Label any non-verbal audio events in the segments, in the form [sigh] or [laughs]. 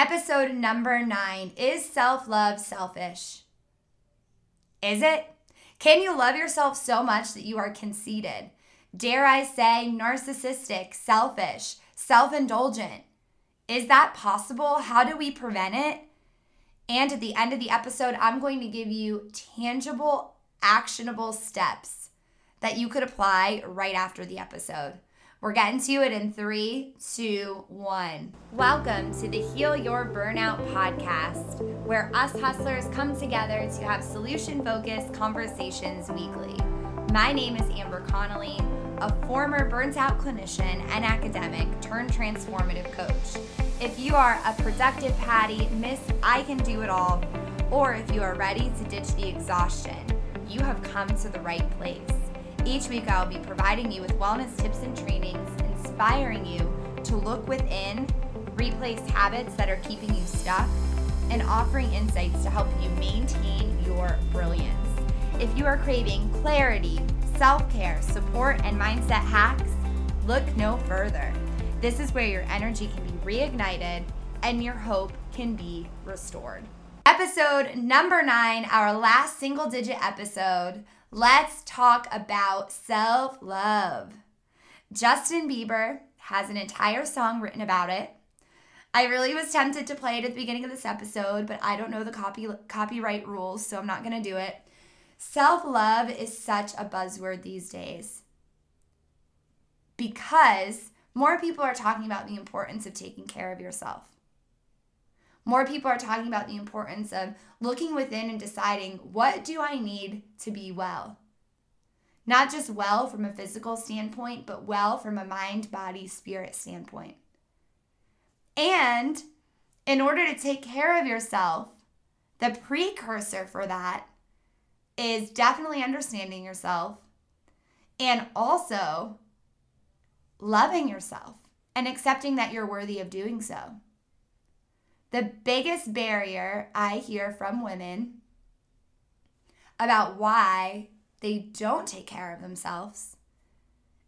Episode number nine Is self love selfish? Is it? Can you love yourself so much that you are conceited? Dare I say, narcissistic, selfish, self indulgent? Is that possible? How do we prevent it? And at the end of the episode, I'm going to give you tangible, actionable steps that you could apply right after the episode. We're getting to it in three, two, one. Welcome to the Heal Your Burnout podcast, where us hustlers come together to have solution focused conversations weekly. My name is Amber Connolly, a former burnt out clinician and academic turned transformative coach. If you are a productive Patty, Miss I Can Do It All, or if you are ready to ditch the exhaustion, you have come to the right place. Each week, I'll be providing you with wellness tips and trainings, inspiring you to look within, replace habits that are keeping you stuck, and offering insights to help you maintain your brilliance. If you are craving clarity, self care, support, and mindset hacks, look no further. This is where your energy can be reignited and your hope can be restored. Episode number nine, our last single digit episode let's talk about self love. Justin Bieber has an entire song written about it. I really was tempted to play it at the beginning of this episode, but I don't know the copy copyright rules, so I'm not going to do it. Self love is such a buzzword these days because more people are talking about the importance of taking care of yourself. More people are talking about the importance of looking within and deciding what do I need to be well? Not just well from a physical standpoint, but well from a mind, body, spirit standpoint. And in order to take care of yourself, the precursor for that is definitely understanding yourself and also loving yourself and accepting that you're worthy of doing so. The biggest barrier I hear from women about why they don't take care of themselves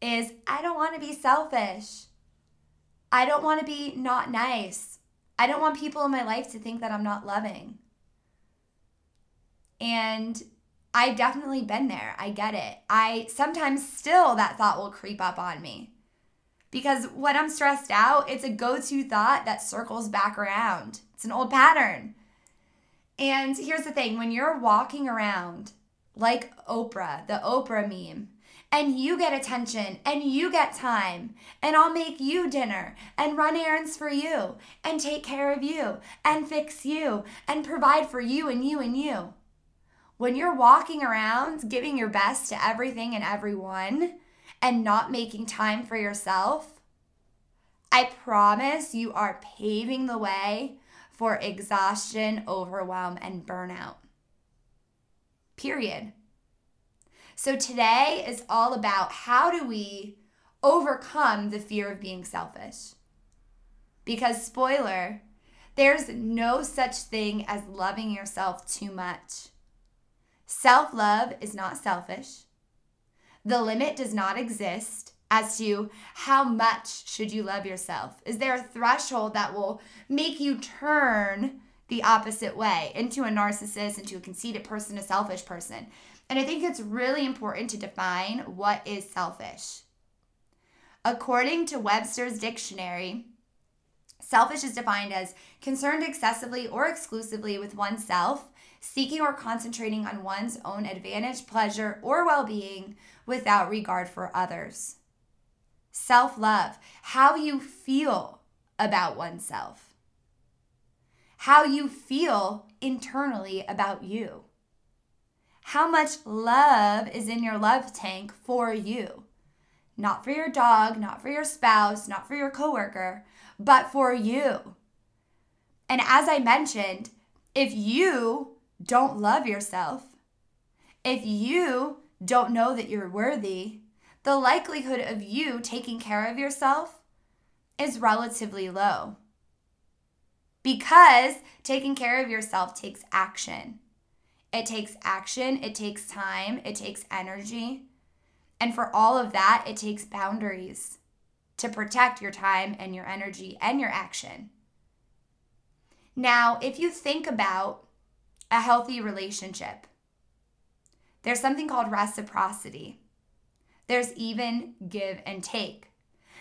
is I don't want to be selfish. I don't want to be not nice. I don't want people in my life to think that I'm not loving. And I've definitely been there. I get it. I sometimes still that thought will creep up on me. Because when I'm stressed out, it's a go to thought that circles back around. It's an old pattern. And here's the thing when you're walking around like Oprah, the Oprah meme, and you get attention and you get time, and I'll make you dinner and run errands for you and take care of you and fix you and provide for you and you and you. When you're walking around giving your best to everything and everyone, and not making time for yourself, I promise you are paving the way for exhaustion, overwhelm, and burnout. Period. So today is all about how do we overcome the fear of being selfish? Because, spoiler, there's no such thing as loving yourself too much. Self love is not selfish. The limit does not exist as to how much should you love yourself. Is there a threshold that will make you turn the opposite way into a narcissist, into a conceited person, a selfish person? And I think it's really important to define what is selfish. According to Webster's dictionary, selfish is defined as concerned excessively or exclusively with oneself, seeking or concentrating on one's own advantage, pleasure, or well being without regard for others. Self love, how you feel about oneself, how you feel internally about you, how much love is in your love tank for you. Not for your dog, not for your spouse, not for your coworker, but for you. And as I mentioned, if you don't love yourself, if you don't know that you're worthy, the likelihood of you taking care of yourself is relatively low. Because taking care of yourself takes action. It takes action, it takes time, it takes energy. And for all of that, it takes boundaries to protect your time and your energy and your action. Now, if you think about a healthy relationship, there's something called reciprocity. There's even give and take.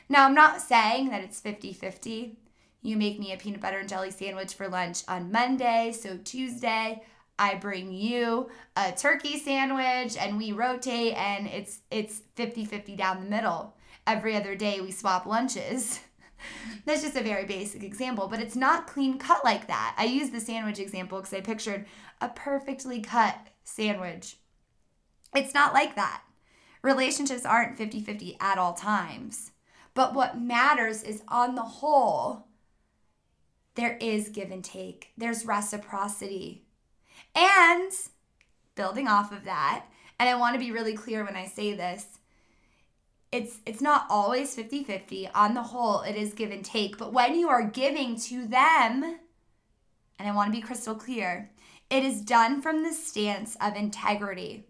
Now, I'm not saying that it's 50 50. You make me a peanut butter and jelly sandwich for lunch on Monday, so Tuesday I bring you a turkey sandwich and we rotate and it's it's 50-50 down the middle. Every other day we swap lunches. [laughs] [laughs] That's just a very basic example, but it's not clean cut like that. I use the sandwich example because I pictured a perfectly cut sandwich. It's not like that. Relationships aren't 50 50 at all times. But what matters is on the whole, there is give and take, there's reciprocity. And building off of that, and I want to be really clear when I say this, it's it's not always 50-50. On the whole, it is give and take, but when you are giving to them, and I want to be crystal clear, it is done from the stance of integrity.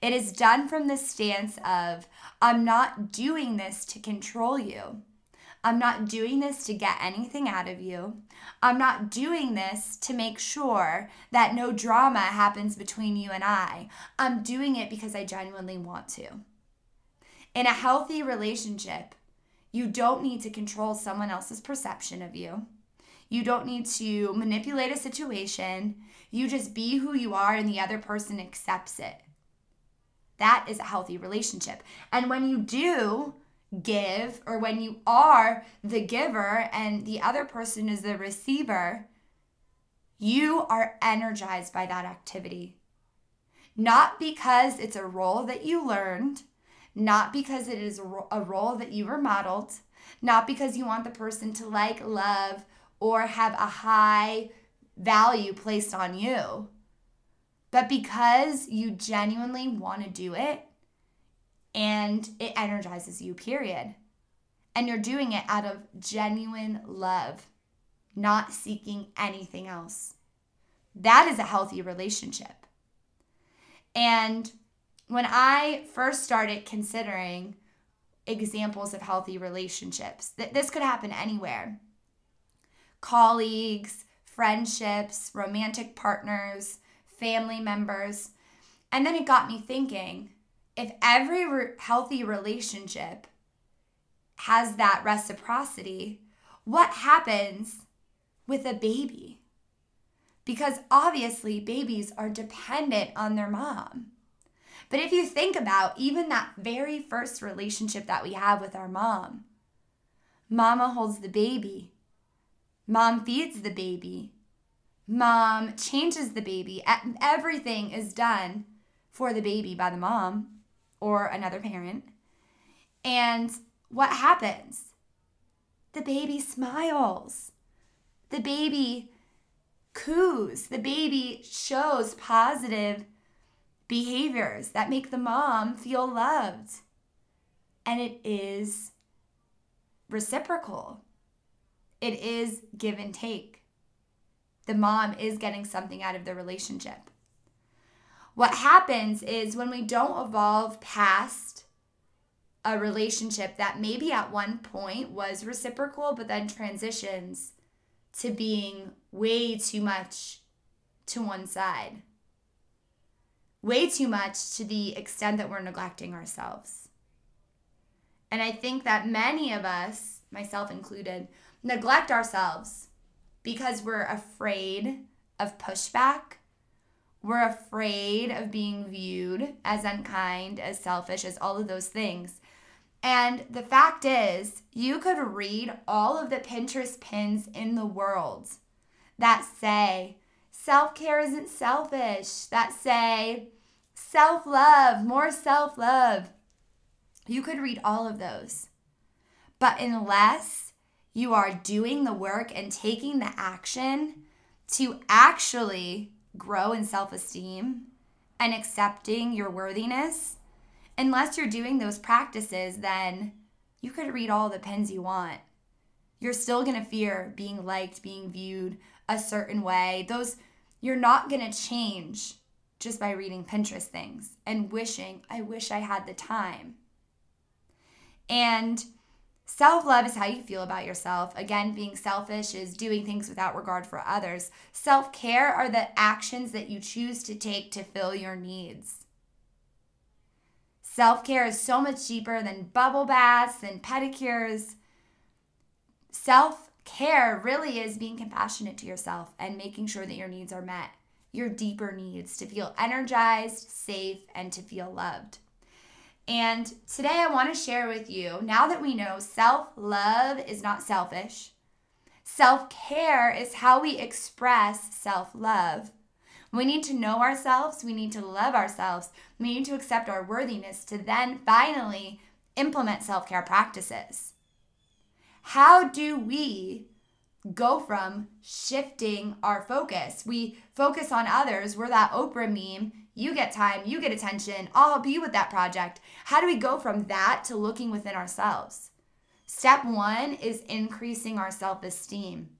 It is done from the stance of, I'm not doing this to control you. I'm not doing this to get anything out of you. I'm not doing this to make sure that no drama happens between you and I. I'm doing it because I genuinely want to. In a healthy relationship, you don't need to control someone else's perception of you. You don't need to manipulate a situation. You just be who you are and the other person accepts it. That is a healthy relationship. And when you do give, or when you are the giver and the other person is the receiver, you are energized by that activity. Not because it's a role that you learned, not because it is a role that you were modeled, not because you want the person to like, love, or have a high value placed on you, but because you genuinely want to do it and it energizes you, period. And you're doing it out of genuine love, not seeking anything else. That is a healthy relationship. And when I first started considering examples of healthy relationships, that this could happen anywhere colleagues, friendships, romantic partners, family members. And then it got me thinking if every re- healthy relationship has that reciprocity, what happens with a baby? Because obviously, babies are dependent on their mom. But if you think about even that very first relationship that we have with our mom, mama holds the baby, mom feeds the baby, mom changes the baby. Everything is done for the baby by the mom or another parent. And what happens? The baby smiles. The baby coos. The baby shows positive behaviors that make the mom feel loved. And it is reciprocal, it is give and take the mom is getting something out of the relationship. What happens is when we don't evolve past a relationship that maybe at one point was reciprocal, but then transitions to being way too much to one side. Way too much to the extent that we're neglecting ourselves. And I think that many of us, myself included, neglect ourselves because we're afraid of pushback. We're afraid of being viewed as unkind, as selfish, as all of those things. And the fact is, you could read all of the Pinterest pins in the world that say self care isn't selfish, that say self love, more self love. You could read all of those. But unless you are doing the work and taking the action to actually grow in self esteem and accepting your worthiness, unless you're doing those practices, then you could read all the pens you want. You're still gonna fear being liked, being viewed a certain way. Those, you're not gonna change just by reading Pinterest things and wishing, I wish I had the time. And Self love is how you feel about yourself. Again, being selfish is doing things without regard for others. Self care are the actions that you choose to take to fill your needs. Self care is so much cheaper than bubble baths and pedicures. Self care really is being compassionate to yourself and making sure that your needs are met, your deeper needs to feel energized, safe, and to feel loved. And today I want to share with you now that we know self love is not selfish, self care is how we express self love. We need to know ourselves, we need to love ourselves, we need to accept our worthiness to then finally implement self care practices. How do we go from shifting our focus? We focus on others, we're that Oprah meme you get time, you get attention, I'll help you with that project. How do we go from that to looking within ourselves? Step one is increasing our self esteem,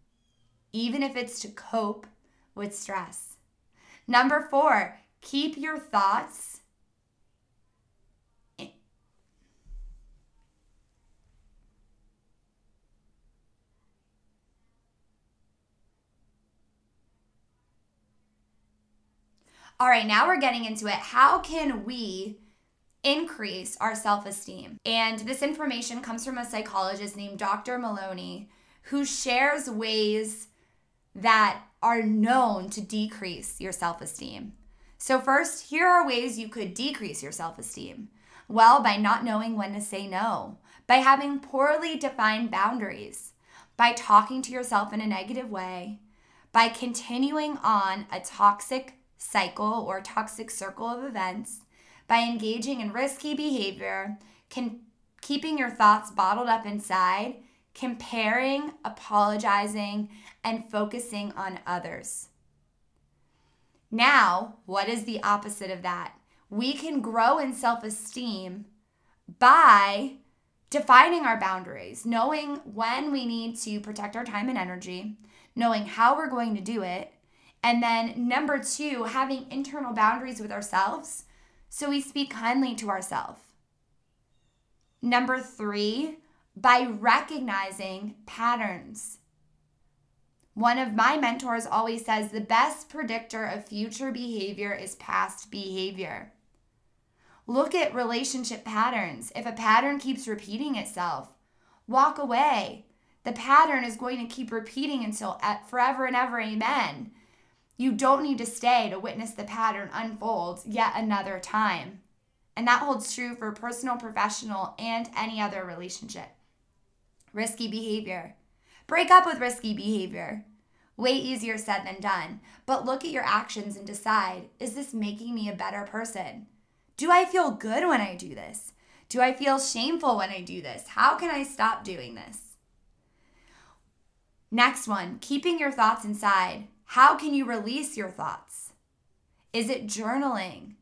even if it's to cope with stress. Number four, keep your thoughts All right, now we're getting into it. How can we increase our self esteem? And this information comes from a psychologist named Dr. Maloney, who shares ways that are known to decrease your self esteem. So, first, here are ways you could decrease your self esteem. Well, by not knowing when to say no, by having poorly defined boundaries, by talking to yourself in a negative way, by continuing on a toxic cycle or toxic circle of events by engaging in risky behavior, can, keeping your thoughts bottled up inside, comparing, apologizing, and focusing on others. Now, what is the opposite of that? We can grow in self esteem by defining our boundaries, knowing when we need to protect our time and energy, knowing how we're going to do it, and then number two, having internal boundaries with ourselves so we speak kindly to ourselves. Number three, by recognizing patterns. One of my mentors always says the best predictor of future behavior is past behavior. Look at relationship patterns. If a pattern keeps repeating itself, walk away. The pattern is going to keep repeating until forever and ever, amen. You don't need to stay to witness the pattern unfold yet another time. And that holds true for personal, professional, and any other relationship. Risky behavior. Break up with risky behavior. Way easier said than done. But look at your actions and decide is this making me a better person? Do I feel good when I do this? Do I feel shameful when I do this? How can I stop doing this? Next one, keeping your thoughts inside. How can you release your thoughts? Is it journaling?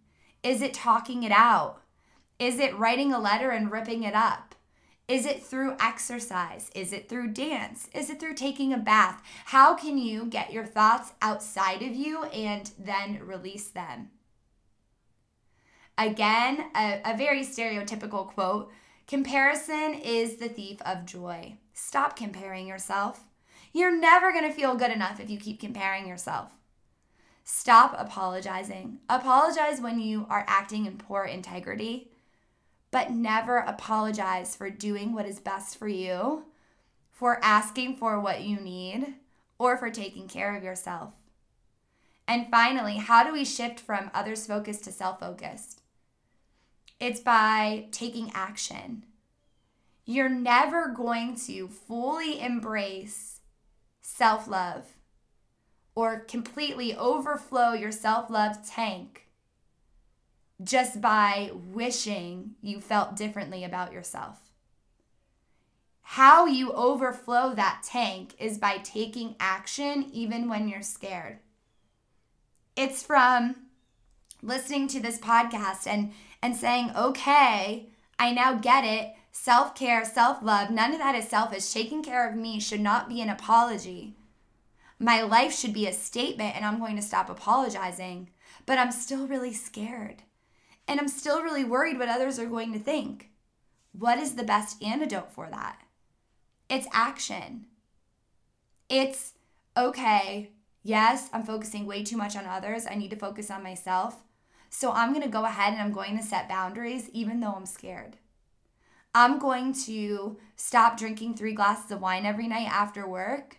Is it talking it out? Is it writing a letter and ripping it up? Is it through exercise? Is it through dance? Is it through taking a bath? How can you get your thoughts outside of you and then release them? Again, a, a very stereotypical quote comparison is the thief of joy. Stop comparing yourself. You're never going to feel good enough if you keep comparing yourself. Stop apologizing. Apologize when you are acting in poor integrity, but never apologize for doing what is best for you, for asking for what you need, or for taking care of yourself. And finally, how do we shift from others focused to self focused? It's by taking action. You're never going to fully embrace self love or completely overflow your self love tank just by wishing you felt differently about yourself. How you overflow that tank is by taking action even when you're scared. It's from listening to this podcast and and saying, "Okay, I now get it. Self care, self love, none of that is selfish. Taking care of me should not be an apology. My life should be a statement, and I'm going to stop apologizing. But I'm still really scared. And I'm still really worried what others are going to think. What is the best antidote for that? It's action. It's okay, yes, I'm focusing way too much on others. I need to focus on myself. So I'm going to go ahead and I'm going to set boundaries even though I'm scared. I'm going to stop drinking three glasses of wine every night after work,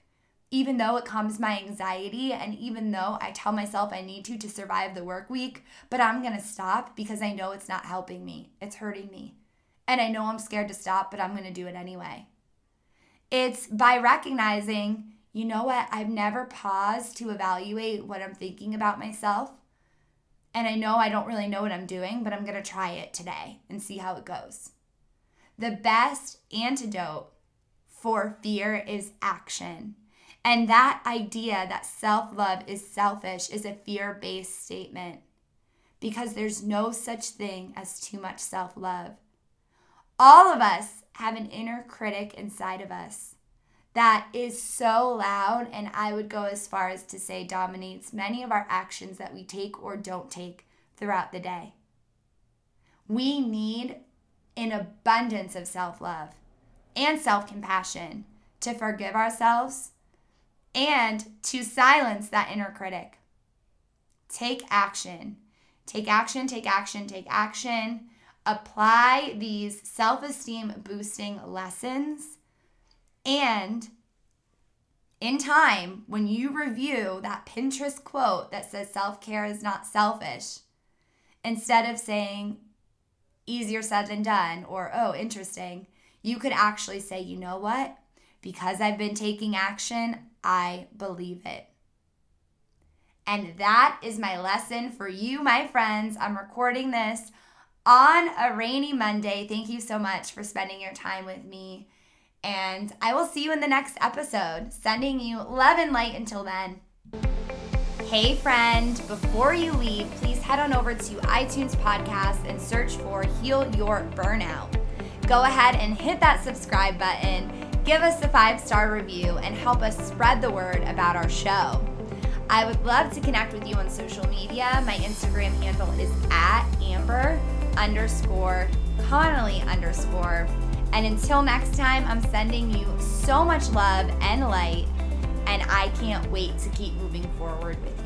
even though it calms my anxiety and even though I tell myself I need to to survive the work week, but I'm going to stop because I know it's not helping me. It's hurting me. And I know I'm scared to stop, but I'm going to do it anyway. It's by recognizing, you know what, I've never paused to evaluate what I'm thinking about myself. And I know I don't really know what I'm doing, but I'm going to try it today and see how it goes. The best antidote for fear is action. And that idea that self love is selfish is a fear based statement because there's no such thing as too much self love. All of us have an inner critic inside of us that is so loud, and I would go as far as to say dominates many of our actions that we take or don't take throughout the day. We need an abundance of self love and self compassion to forgive ourselves and to silence that inner critic. Take action. Take action, take action, take action. Apply these self esteem boosting lessons. And in time, when you review that Pinterest quote that says self care is not selfish, instead of saying, easier said than done or oh interesting. You could actually say you know what? Because i've been taking action i believe it. And that is my lesson for you my friends. I'm recording this on a rainy monday. Thank you so much for spending your time with me. And i will see you in the next episode. Sending you love and light until then Hey, friend, before you leave, please head on over to iTunes Podcast and search for Heal Your Burnout. Go ahead and hit that subscribe button, give us a five star review, and help us spread the word about our show. I would love to connect with you on social media. My Instagram handle is at Amber underscore Connolly underscore. And until next time, I'm sending you so much love and light, and I can't wait to keep moving forward with you.